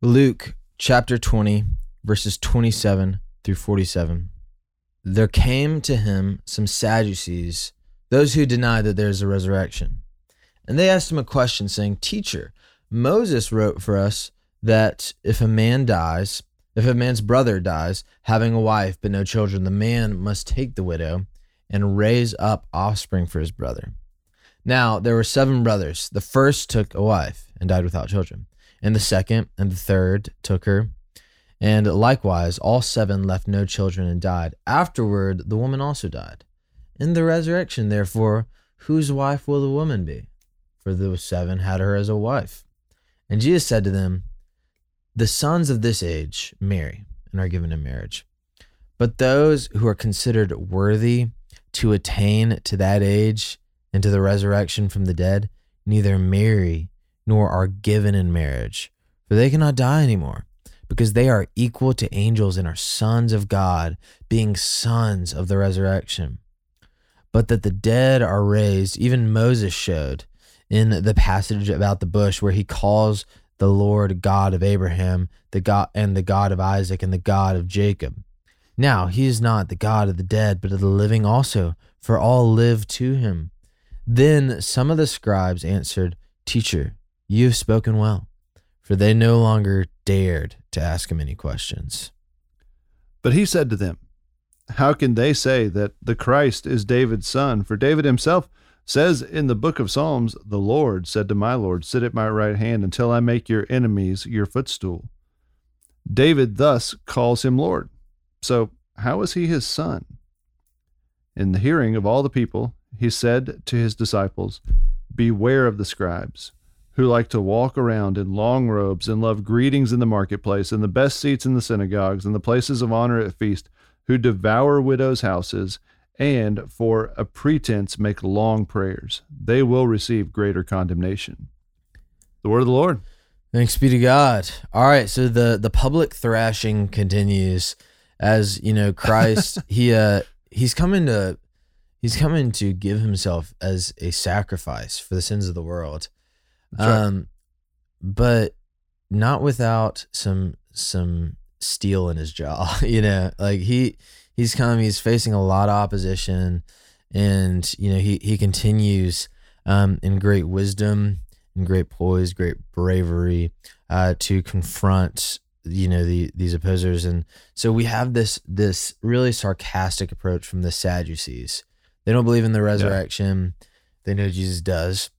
Luke chapter 20, verses 27 through 47. There came to him some Sadducees, those who deny that there is a resurrection. And they asked him a question, saying, Teacher, Moses wrote for us that if a man dies, if a man's brother dies, having a wife but no children, the man must take the widow and raise up offspring for his brother. Now, there were seven brothers. The first took a wife and died without children and the second and the third took her. And likewise, all seven left no children and died. Afterward, the woman also died. In the resurrection, therefore, whose wife will the woman be? For the seven had her as a wife. And Jesus said to them, The sons of this age marry and are given in marriage. But those who are considered worthy to attain to that age and to the resurrection from the dead neither marry nor are given in marriage, for they cannot die anymore, because they are equal to angels and are sons of God, being sons of the resurrection. But that the dead are raised, even Moses showed in the passage about the bush where he calls the Lord God of Abraham, the God and the God of Isaac and the God of Jacob. Now he is not the God of the dead, but of the living also, for all live to him. Then some of the scribes answered, Teacher, you have spoken well, for they no longer dared to ask him any questions. But he said to them, How can they say that the Christ is David's son? For David himself says in the book of Psalms, The Lord said to my Lord, Sit at my right hand until I make your enemies your footstool. David thus calls him Lord. So, how is he his son? In the hearing of all the people, he said to his disciples, Beware of the scribes who like to walk around in long robes and love greetings in the marketplace and the best seats in the synagogues and the places of honor at feast, who devour widows' houses and for a pretense make long prayers. They will receive greater condemnation. The word of the Lord. Thanks be to God. All right, so the the public thrashing continues as, you know, Christ he uh he's coming to he's coming to give himself as a sacrifice for the sins of the world. Um, but not without some some steel in his jaw. You know, like he he's come, he's facing a lot of opposition, and you know he he continues um, in great wisdom, in great poise, great bravery uh, to confront you know the these opposers, and so we have this this really sarcastic approach from the Sadducees. They don't believe in the resurrection. Yeah. They know Jesus does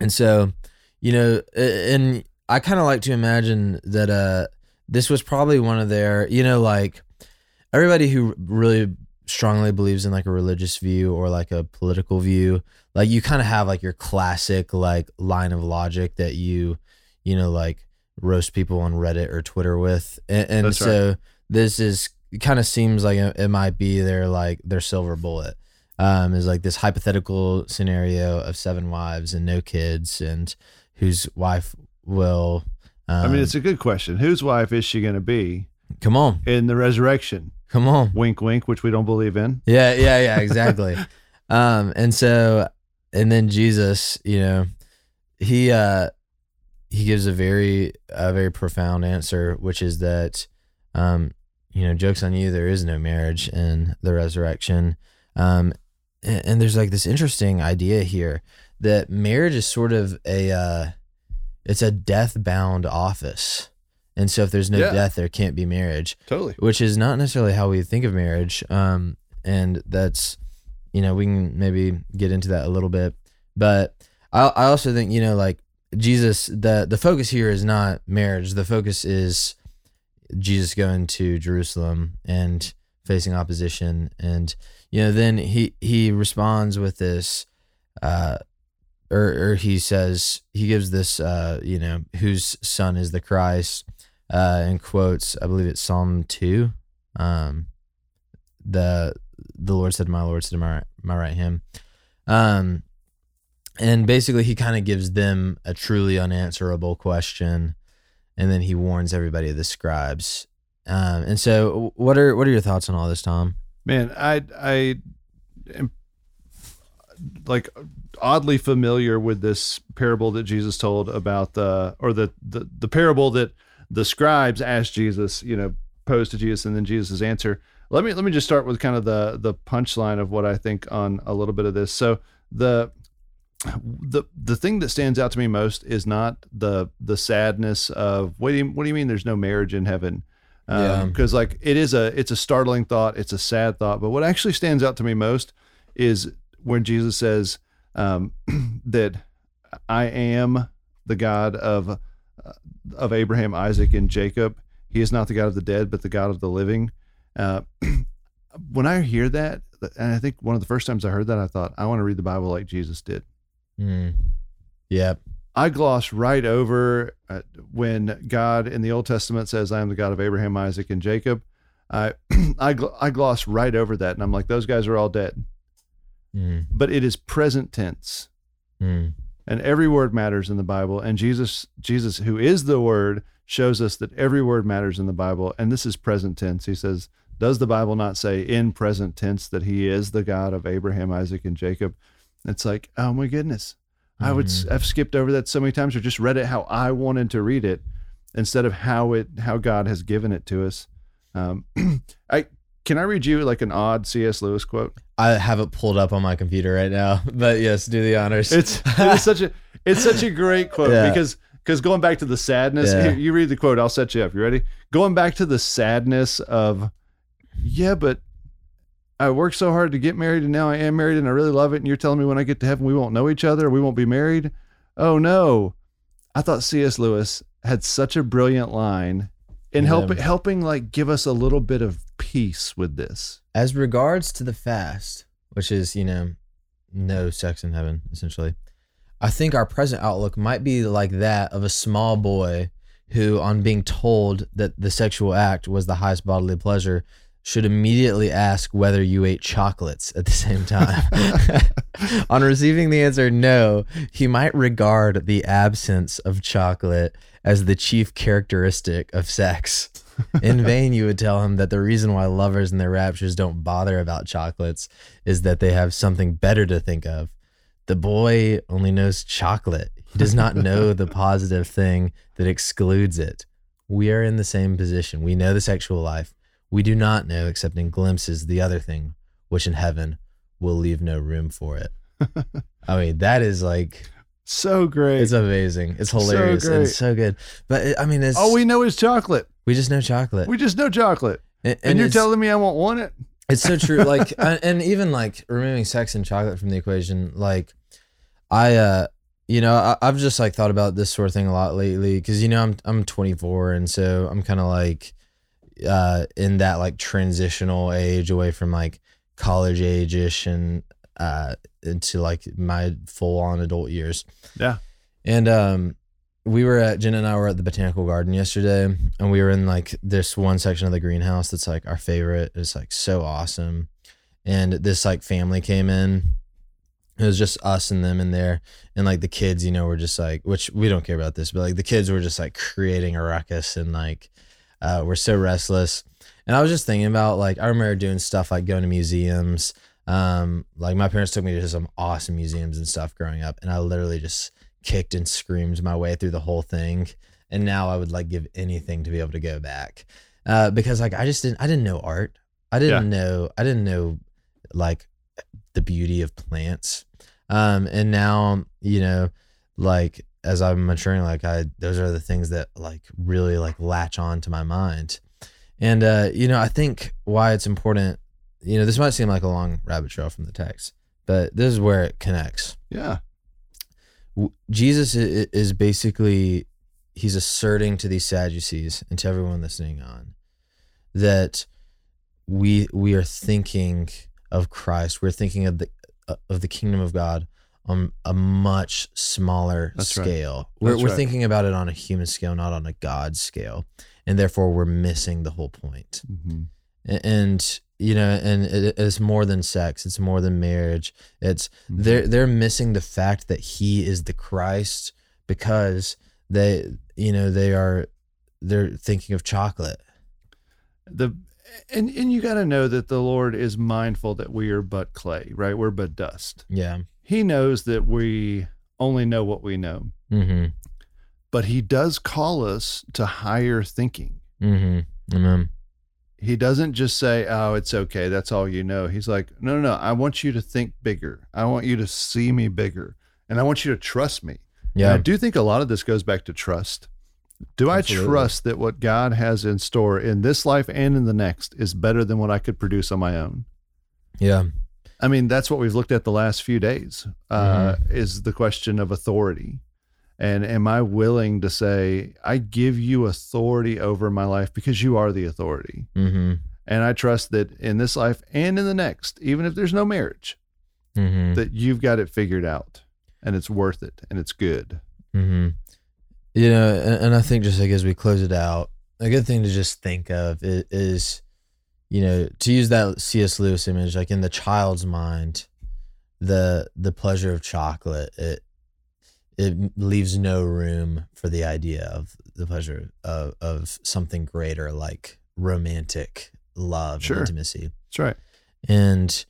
and so, you know, and I kind of like to imagine that uh, this was probably one of their, you know, like everybody who really strongly believes in like a religious view or like a political view, like you kind of have like your classic like line of logic that you, you know, like roast people on Reddit or Twitter with, and, and so right. this is kind of seems like it might be their like their silver bullet um, is like this hypothetical scenario of seven wives and no kids, and whose wife will. Um, I mean, it's a good question. Whose wife is she going to be? Come on. In the resurrection. Come on. Wink, wink, which we don't believe in. Yeah, yeah, yeah, exactly. um, and so, and then Jesus, you know, he uh, he gives a very a very profound answer, which is that, um, you know, jokes on you. There is no marriage in the resurrection. Um, and, and there's like this interesting idea here that marriage is sort of a uh, it's a death bound office. And so if there's no yeah. death, there can't be marriage. Totally. Which is not necessarily how we think of marriage. Um, and that's, you know, we can maybe get into that a little bit. But I, I also think, you know, like Jesus, the, the focus here is not marriage. The focus is Jesus going to Jerusalem and facing opposition. And, you know, then he he responds with this, uh, or or he says he gives this, uh, you know, whose son is the Christ, uh, and quotes I believe it's Psalm two, um, the the Lord said, "My Lord said to my my right hand," um, and basically he kind of gives them a truly unanswerable question, and then he warns everybody the scribes. Um, and so, what are what are your thoughts on all this, Tom? Man, I I am like oddly familiar with this parable that Jesus told about the or the the, the parable that the scribes asked Jesus, you know, posed to Jesus, and then Jesus' answer. Let me let me just start with kind of the the punchline of what I think on a little bit of this. So the the the thing that stands out to me most is not the the sadness of what do you what do you mean there's no marriage in heaven Yeah. because like it is a it's a startling thought it's a sad thought but what actually stands out to me most is when jesus says um, that i am the god of uh, of abraham isaac and jacob he is not the god of the dead but the god of the living uh, when i hear that and i think one of the first times i heard that i thought i want to read the bible like jesus did Mm. Yep. I gloss right over uh, when God in the Old Testament says, "I am the God of Abraham, Isaac, and Jacob." I I, gl- I gloss right over that, and I'm like, those guys are all dead. Mm. But it is present tense, Mm. and every word matters in the Bible. And Jesus, Jesus, who is the Word, shows us that every word matters in the Bible, and this is present tense. He says, "Does the Bible not say in present tense that He is the God of Abraham, Isaac, and Jacob?" It's like, oh my goodness. I would Mhm. have skipped over that so many times or just read it how I wanted to read it instead of how it how God has given it to us. Um, I can I read you like an odd C.S. Lewis quote? I have it pulled up on my computer right now, but yes, do the honors. It's it's such a it's such a great quote Yeah. because because going back to the sadness, Yeah. you read the quote. I'll set you up. You ready? Going back to the sadness of, yeah, but I worked so hard to get married, and now I am married, and I really love it. And you're telling me when I get to heaven we won't know each other, we won't be married. Oh no! I thought C.S. Lewis had such a brilliant line in Yeah. helping helping like give us a little bit of peace with this. As regards to the fast, which is, you know, no sex in heaven, essentially, I think our present outlook might be like that of a small boy who, on being told that the sexual act was the highest bodily pleasure, should immediately ask whether you ate chocolates at the same time. on receiving the answer no, he might regard the absence of chocolate as the chief characteristic of sex. In vain, you would tell him that the reason why lovers in their raptures don't bother about chocolates is that they have something better to think of. The boy only knows chocolate. He does not know the positive thing that excludes it. We are in the same position. We know the sexual life. We do not know, except in glimpses, the other thing, which in heaven will leave no room for it. I mean, that is like, So great. it's amazing. It's hilarious great. and so good. But it, I mean, it's, All we know is chocolate. we just know chocolate. We just know chocolate. and, And, you're telling me I won't want it? It's so true. Like, and and even like removing sex and chocolate from the equation, like, I, uh, you know, I, I've just like thought about this sort of thing a lot lately because you know I'm I'm 24 and so I'm kind of like, uh, in that like transitional age away from like college age ish and uh into like my full on adult years. Yeah. And um, we were at Jen and I were at the botanical garden yesterday, and we were in like this one section of the greenhouse that's like our favorite. It's like so awesome, and this like family came in. It was just us and them in there, and like the kids, you know, were just like, which we don't care about this, but like the kids were just like creating a ruckus and like, uh, we're so restless. And I was just thinking about like I remember doing stuff like going to museums. Um, like my parents took me to some awesome museums and stuff growing up, and I literally just kicked and screamed my way through the whole thing. And now I would like give anything to be able to go back, uh, because like I just didn't I didn't know art. I didn't know I didn't know like the beauty of plants. Um, and now you know, like as I'm maturing, like I those are the things that like really like latch on to my mind. And uh, you know, I think why it's important, you know, this might seem like a long rabbit trail from the text, but this is where it connects. Yeah. Jesus is basically he's asserting to these Sadducees and to everyone listening on that we we are thinking of Christ. We're thinking of the of the kingdom of God on a much smaller That's right. scale. We're we're right. thinking about it on a human scale, not on a God scale, and therefore we're missing the whole point Mm-hmm. A- and you know and it, it's more than sex it's more than marriage it's Mm-hmm. they're they're missing the fact that he is the christ because they you know they are they're thinking of chocolate the and and you got to know that the Lord is mindful that we are but clay, right? We're but dust. yeah He knows that we only know what we know. mm-hmm but he does call us to higher thinking. Mm-hmm. Amen. He doesn't just say, "Oh, it's okay. That's all you know." He's like, "No, no, no. I want you to think bigger. I want you to see me bigger, and I want you to trust me." And I do think a lot of this goes back to trust. Do I trust that what God has in store in this life and in the next is better than what I could produce on my own? Yeah. I mean, that's what we've looked at the last few days. Uh, Is the question of authority, and am I willing to say, "I give you authority over my life because you are the authority," Mm-hmm. and I trust that in this life and in the next, even if there's no marriage, Mm-hmm. that you've got it figured out, and it's worth it, and it's good. Mm-hmm. You know, and, and I think just like as we close it out, a good thing to just think of is, you know, to use that C.S. Lewis image, like in the child's mind, the the pleasure of chocolate, it it leaves no room for the idea of the pleasure of, of something greater like romantic love Sure. and intimacy That's right. and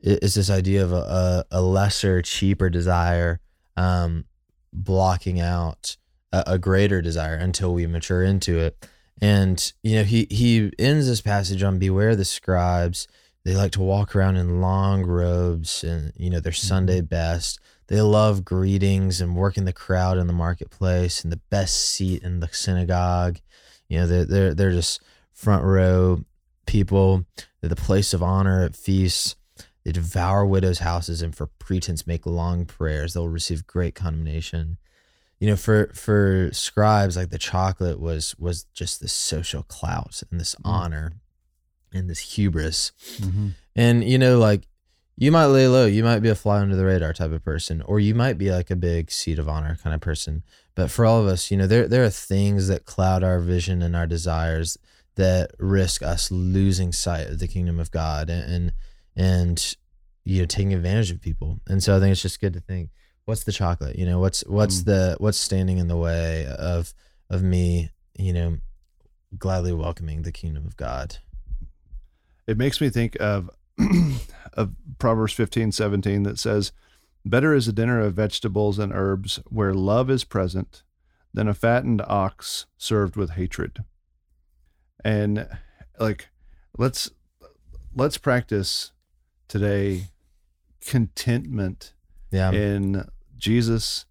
it's this idea of a, a, a lesser cheaper desire um, blocking out a, a greater desire until we mature into it and you know he he ends this passage on beware the scribes they like to walk around in long robes and you know their mm-hmm. sunday best they love greetings and work in the crowd in the marketplace and the best seat in the synagogue you know they're they're, they're just front row people they're the place of honor at feasts. They devour widows' houses and for pretense make long prayers. They'll receive great condemnation. You know, for for scribes, like the chocolate was was just this social clout and this mm-hmm. honor and this hubris. Mm-hmm. And you know, like you might lay low, you might be a fly under the radar type of person, or you might be like a big seat of honor kind of person. But for all of us, you know, there there are things that cloud our vision and our desires that risk us losing sight of the kingdom of God and and, and you know taking advantage of people. And so I think it's just good to think, what's the chocolate? You know, what's what's Mm. the what's standing in the way of of me, you know, gladly welcoming the kingdom of God. it makes me think of of Proverbs 15, 17 that says, Better is a dinner of vegetables and herbs where love is present than a fattened ox served with hatred. And like let's let's practice today contentment Yeah. in Jesus,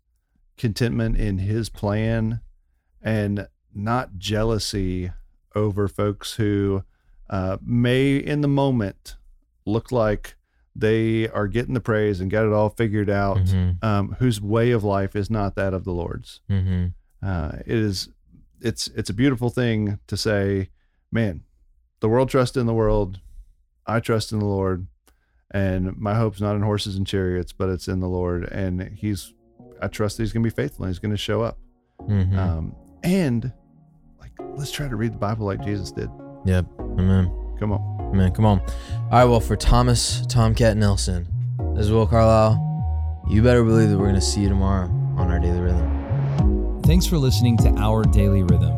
contentment in his plan, and not jealousy over folks who uh, may in the moment look like they are getting the praise and got it all figured out, Mhm. um, whose way of life is not that of the Lord's. Mhm. Uh, it is, it's it's a beautiful thing to say, man, the world trusts in the world, I trust in the Lord, and my hope's not in horses and chariots, but it's in the Lord, and He's, I trust that He's going to be faithful and He's going to show up. Mhm. Um, and like, let's try to read the Bible like Jesus did. Yep. Amen. Come on. Amen. Come on. All right. Well, for Thomas Tomcat Nelson, this is Will Carlisle. You better believe that we're going to see you tomorrow on our daily rhythm. Thanks for listening to Our Daily Rhythm.